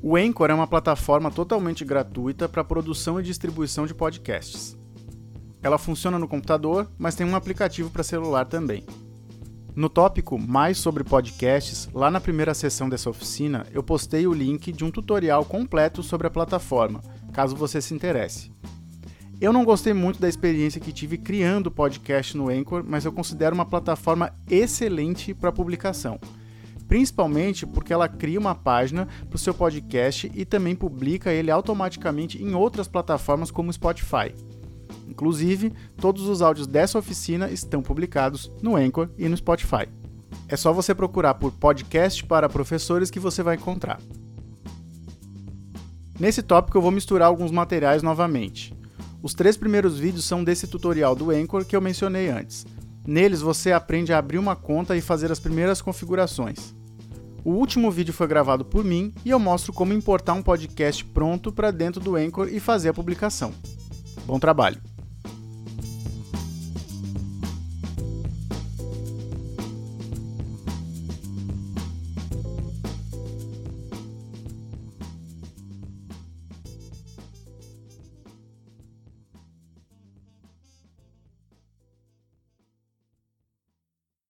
O Anchor é uma plataforma totalmente gratuita para produção e distribuição de podcasts. Ela funciona no computador, mas tem um aplicativo para celular também. No tópico Mais sobre podcasts, lá na primeira sessão dessa oficina, eu postei o link de um tutorial completo sobre a plataforma, caso você se interesse. Eu não gostei muito da experiência que tive criando podcast no Anchor, mas eu considero uma plataforma excelente para publicação principalmente porque ela cria uma página para o seu podcast e também publica ele automaticamente em outras plataformas como Spotify. Inclusive, todos os áudios dessa oficina estão publicados no Anchor e no Spotify. É só você procurar por podcast para professores que você vai encontrar. Nesse tópico eu vou misturar alguns materiais novamente. Os três primeiros vídeos são desse tutorial do Anchor que eu mencionei antes. Neles você aprende a abrir uma conta e fazer as primeiras configurações. O último vídeo foi gravado por mim e eu mostro como importar um podcast pronto para dentro do Anchor e fazer a publicação. Bom trabalho!